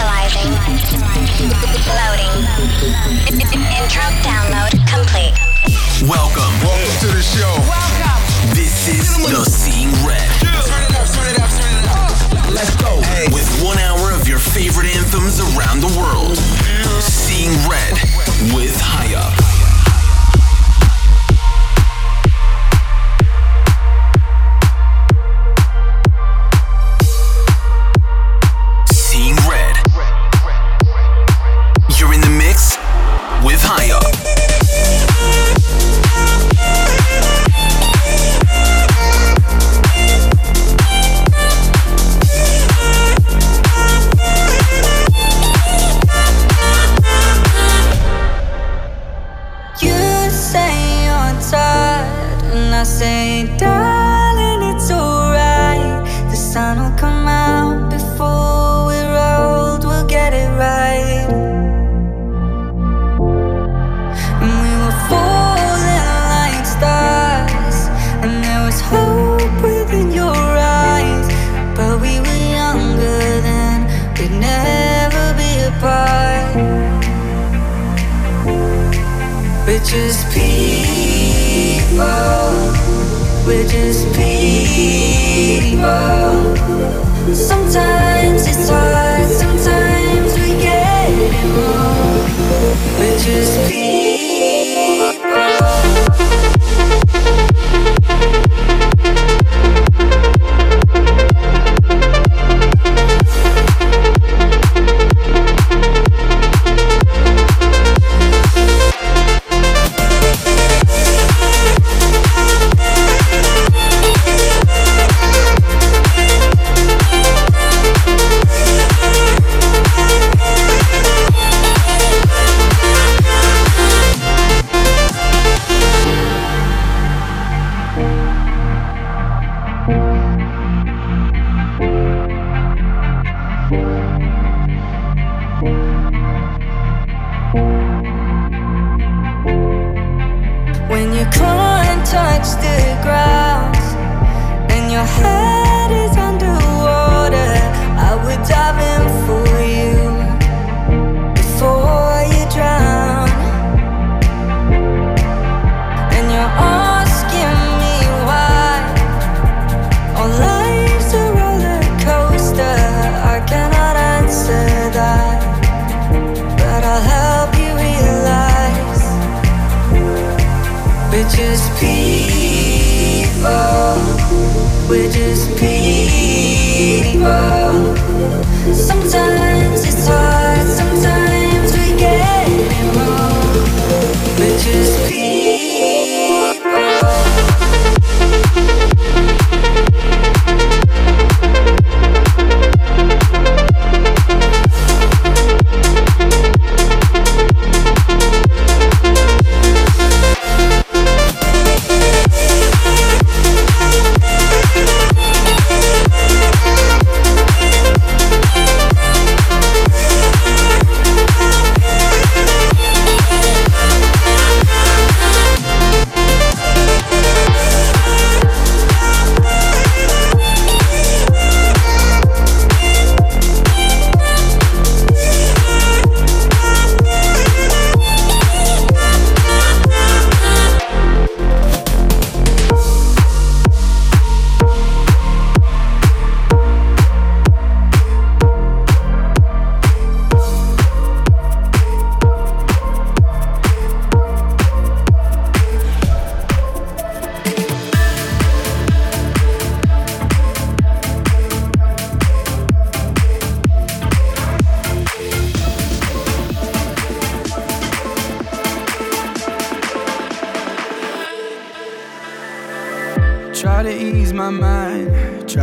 Initializing. Loading. Intro download complete. Welcome. Welcome to the show. Welcome. This is the Seeing Red. Turn it up, turn it up, turn it up. Let's go. With one hour of your favorite anthems around the world. Seeing Red with High Up.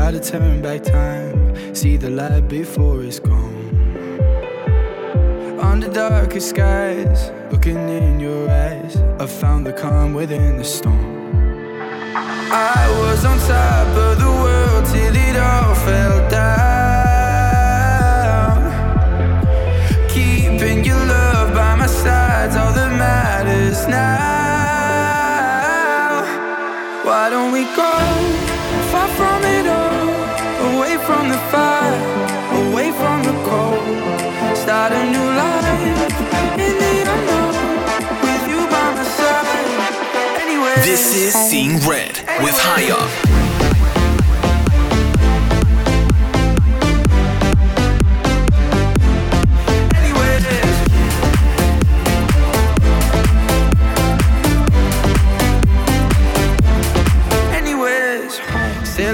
Try to turn back time, see the light before it's gone. Under darker skies, looking in your eyes, I found the calm within the storm. I was on top of the world till it all fell down. Keeping your love by my side's all that matters now. Why don't we go This is Seeing Red with Higher.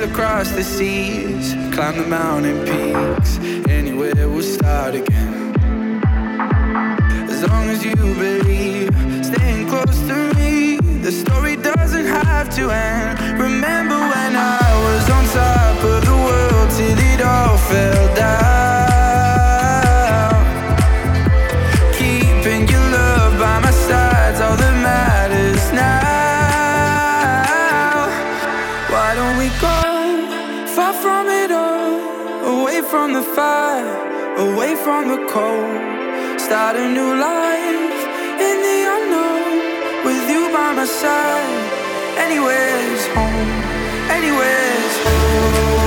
across the seas, climb the mountain peaks. Anywhere we'll start again. As long as you believe. you and remember when I was on top of the world till it all fell down. Keeping your love by my side's all that matters now. Why don't we go far from it all, away from the fire, away from the cold, start a new life in the unknown with you by my side Anywhere's home, anywhere's home.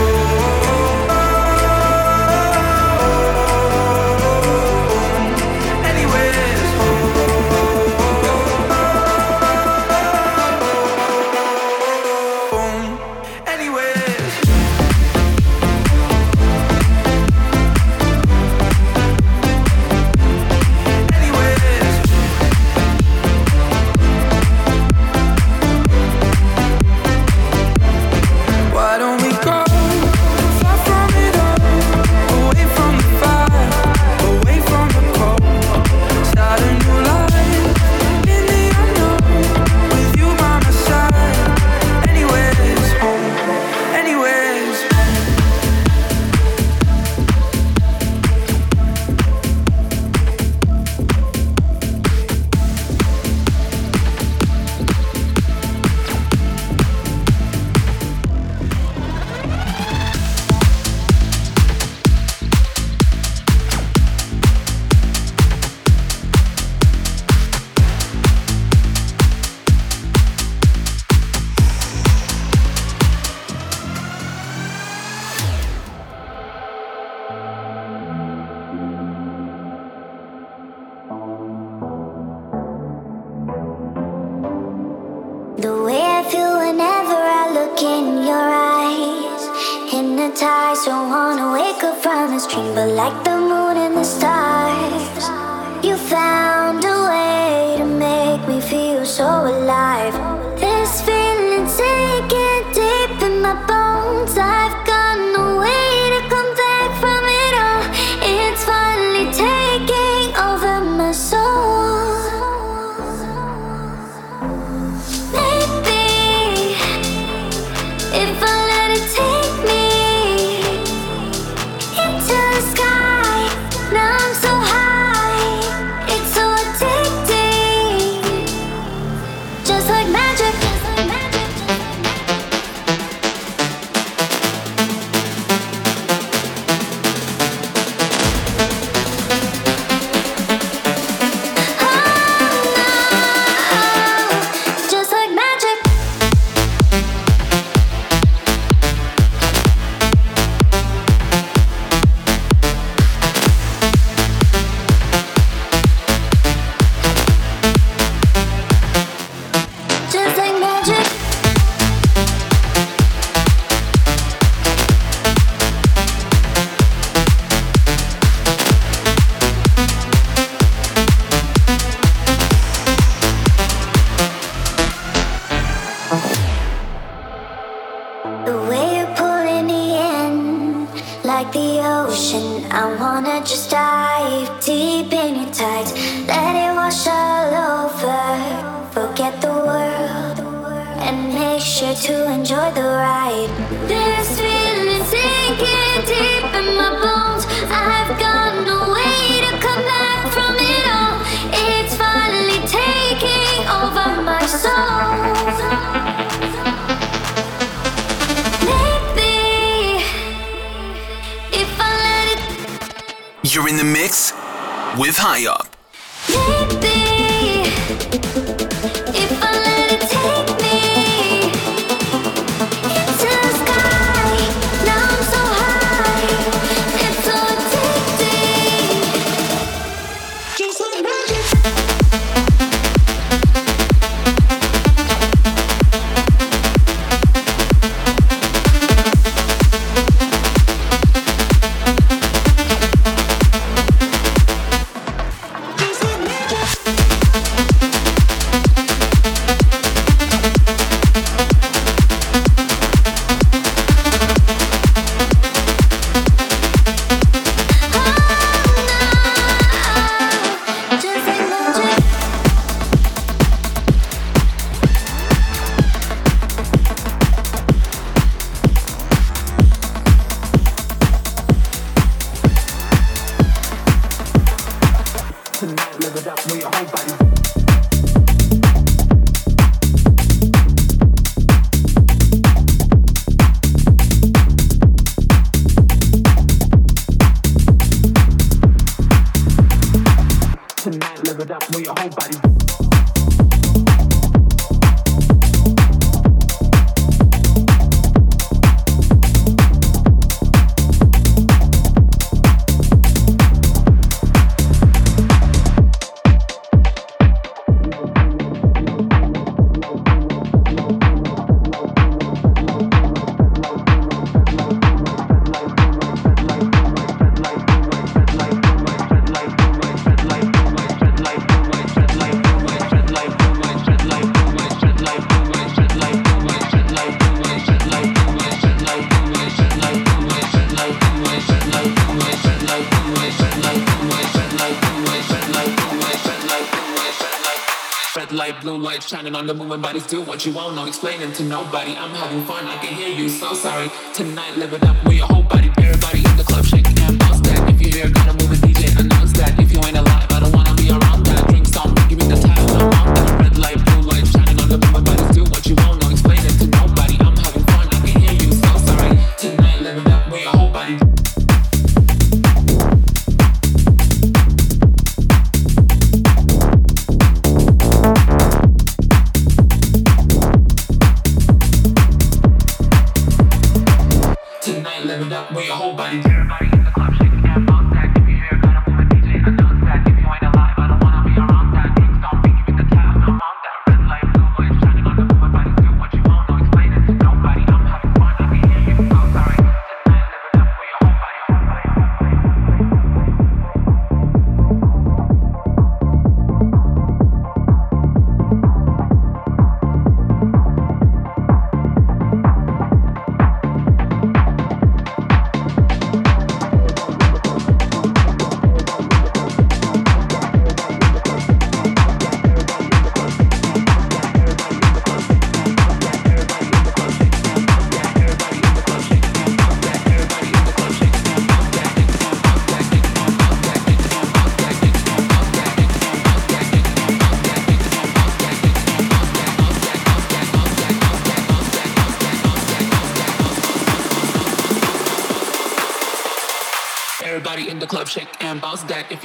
grinding on the moving bodies, do what you want, no explaining to nobody. I'm having fun, I can hear you, so sorry. Tonight, live it up, we are hoping.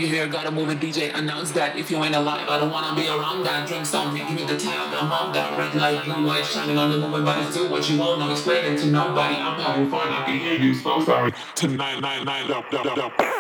you hear got a moving DJ announce that if you ain't alive, I don't wanna be around that. Drink something, give me the tab, I'm on that red light, blue light shining on the moving bodies. Do what you want, no explaining to nobody. I'm having fun, I can hear you, so sorry. Tonight, night, night, up, up, up.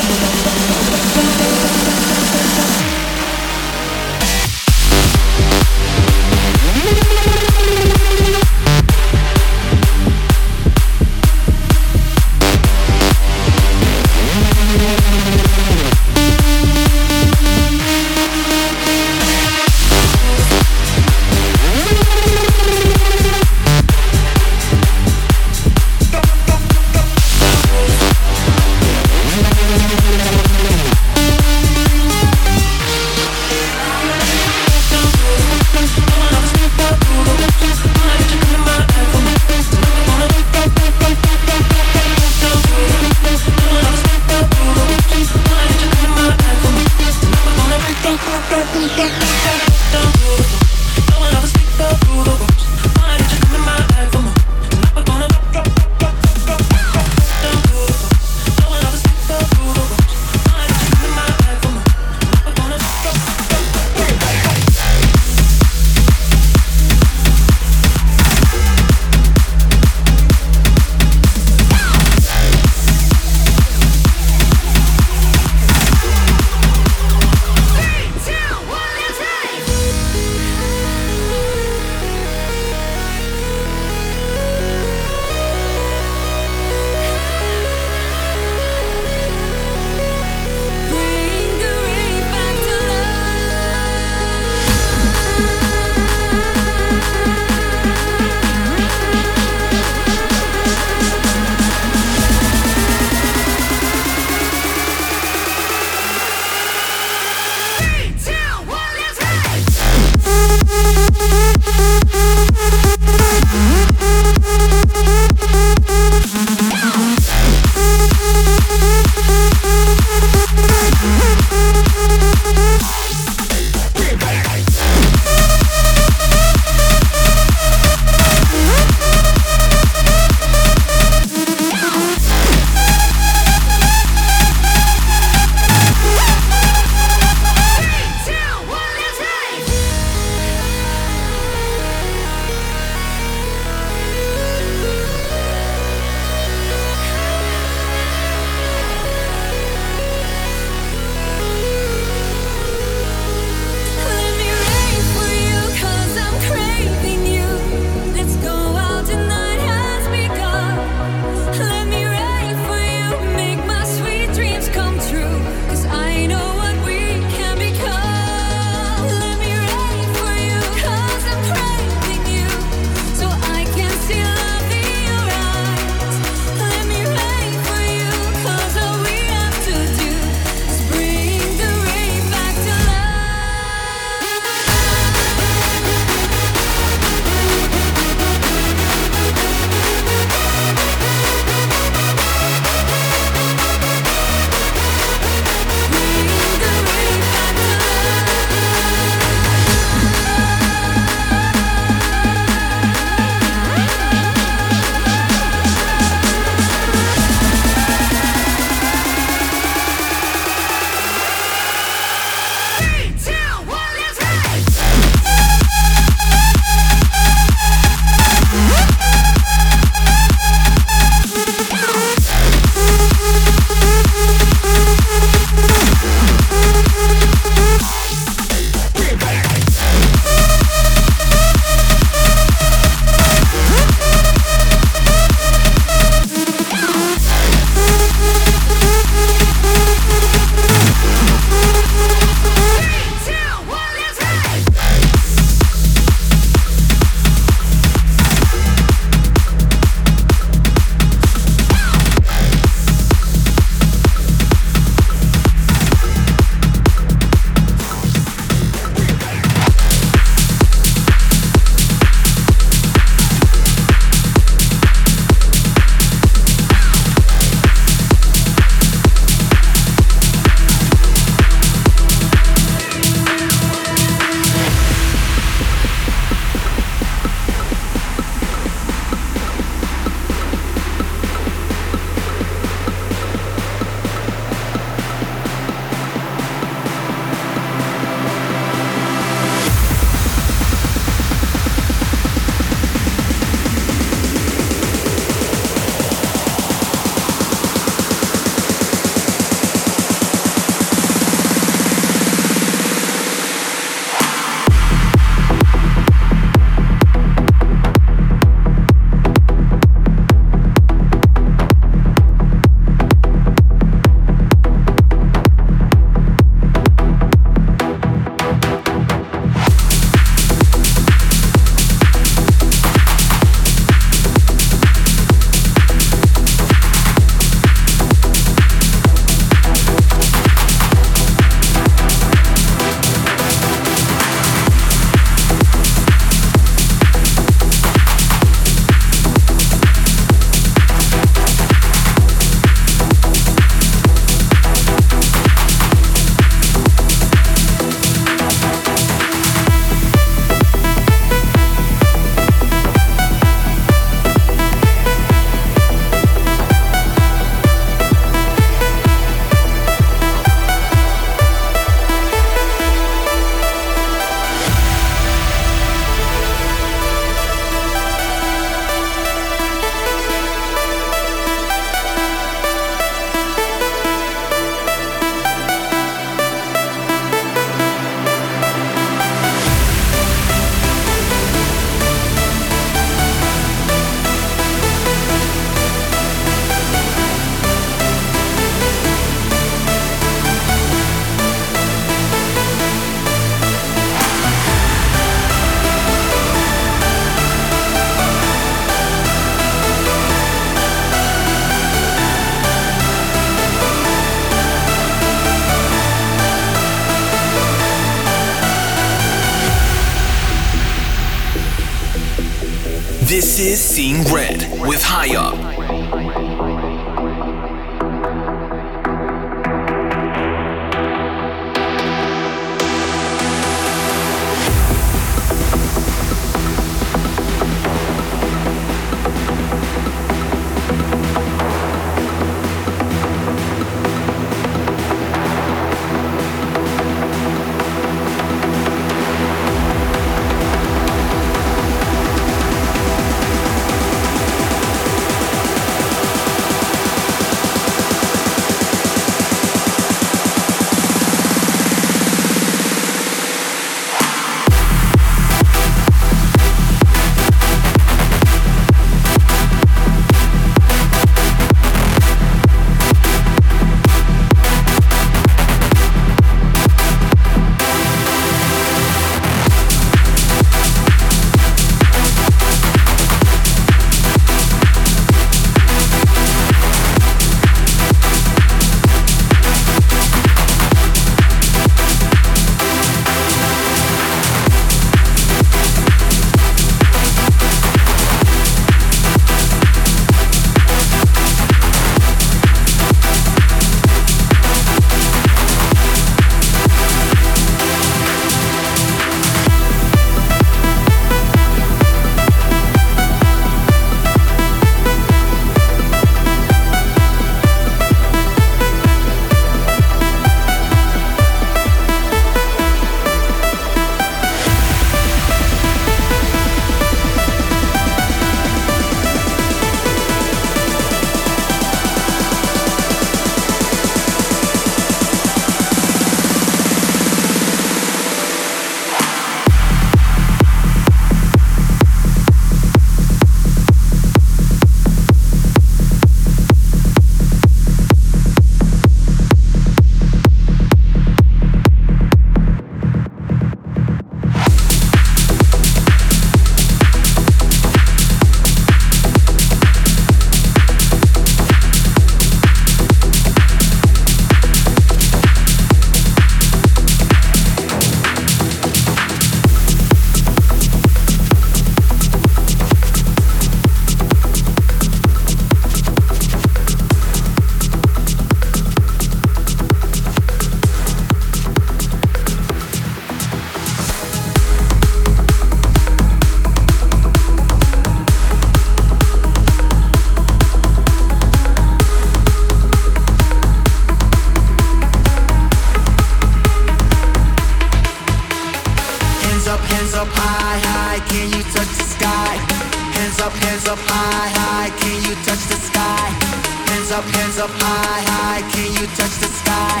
hands up high, high, can you touch the sky?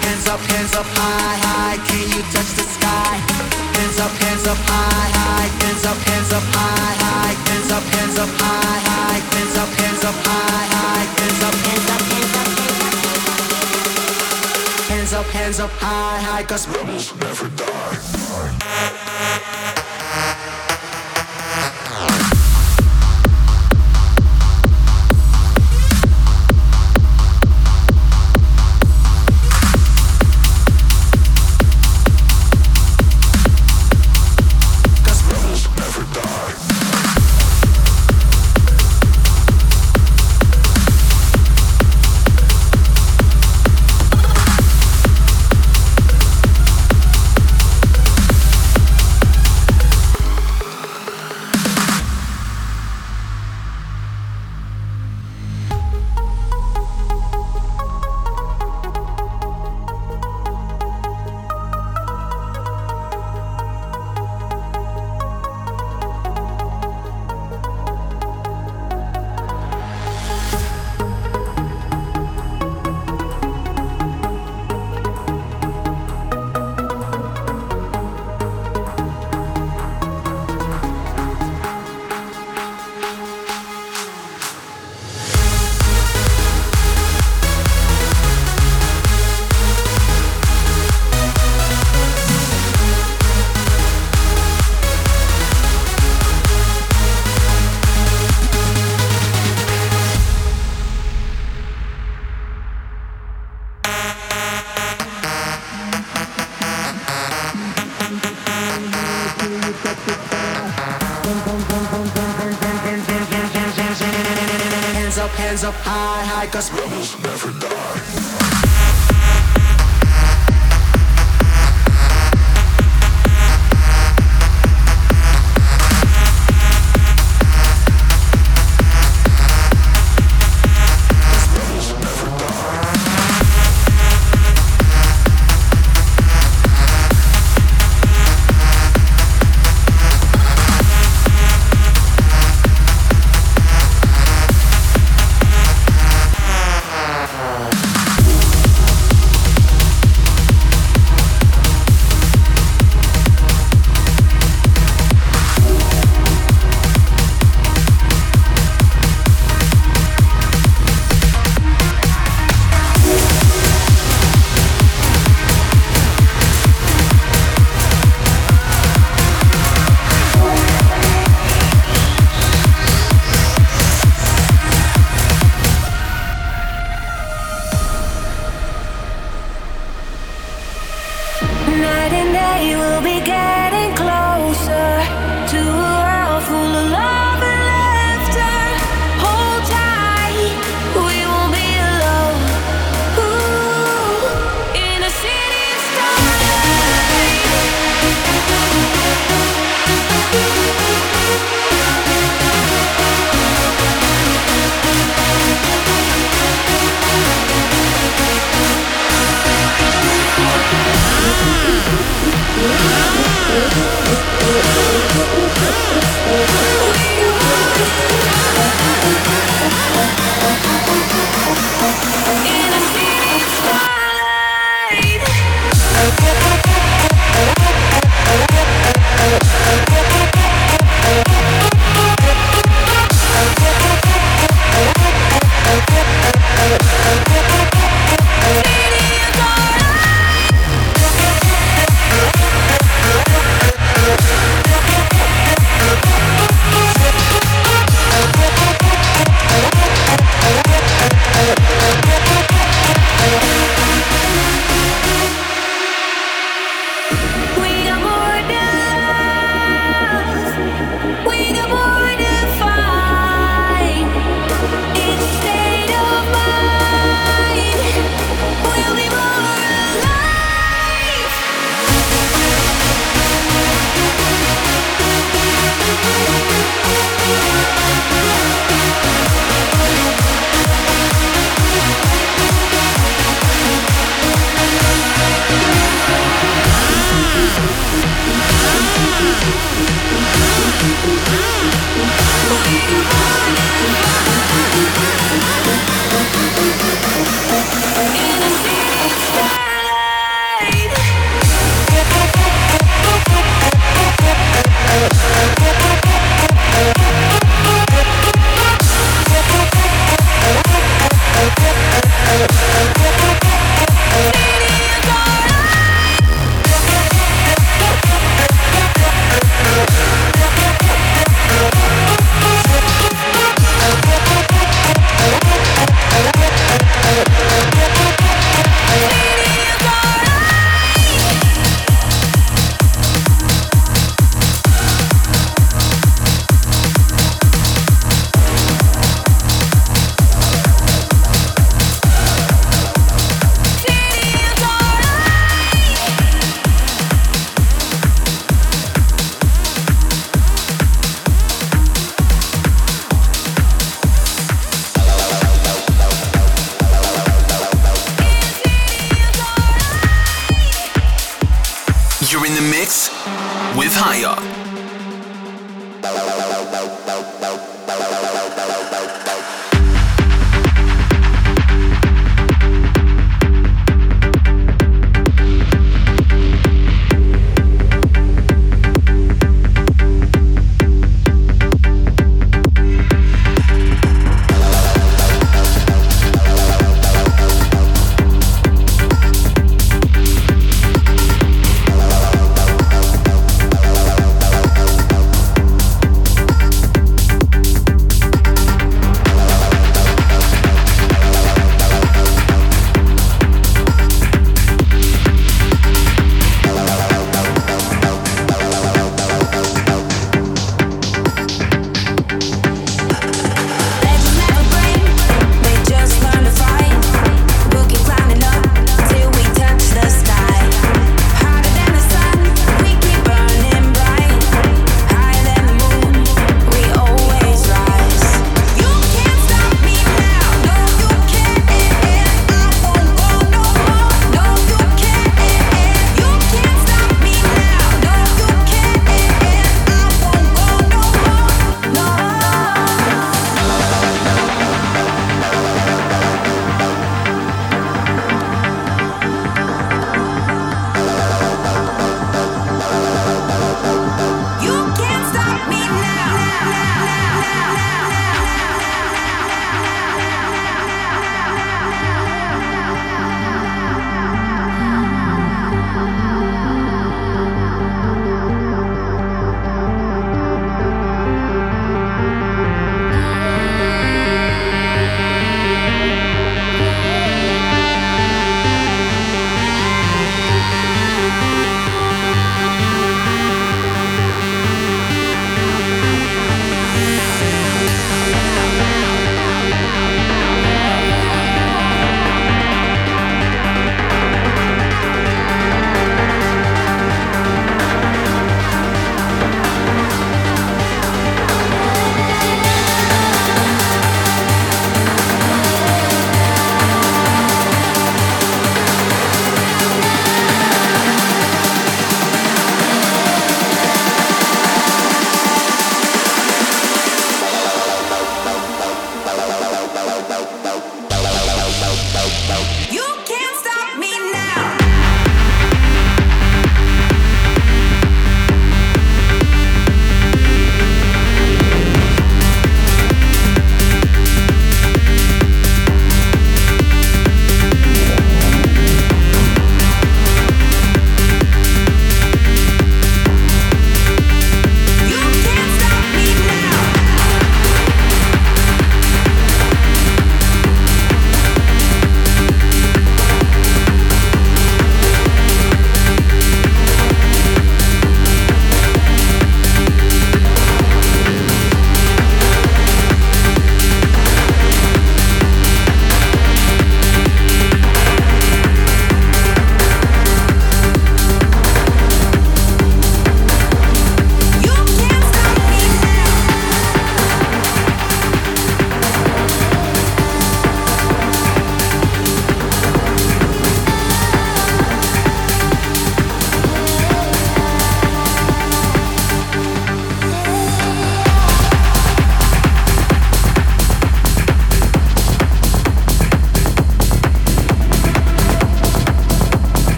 Hands up, hands up high, high, can you touch the sky? Hands up, hands up high, high, hands up, hands up high, high, hands up, hands up high, high, hands up, hands up high, high, hands up, hands up, hands up, hands up, hands up high, high, cause high, high, cause rebels never die.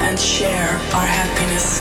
And share our happiness.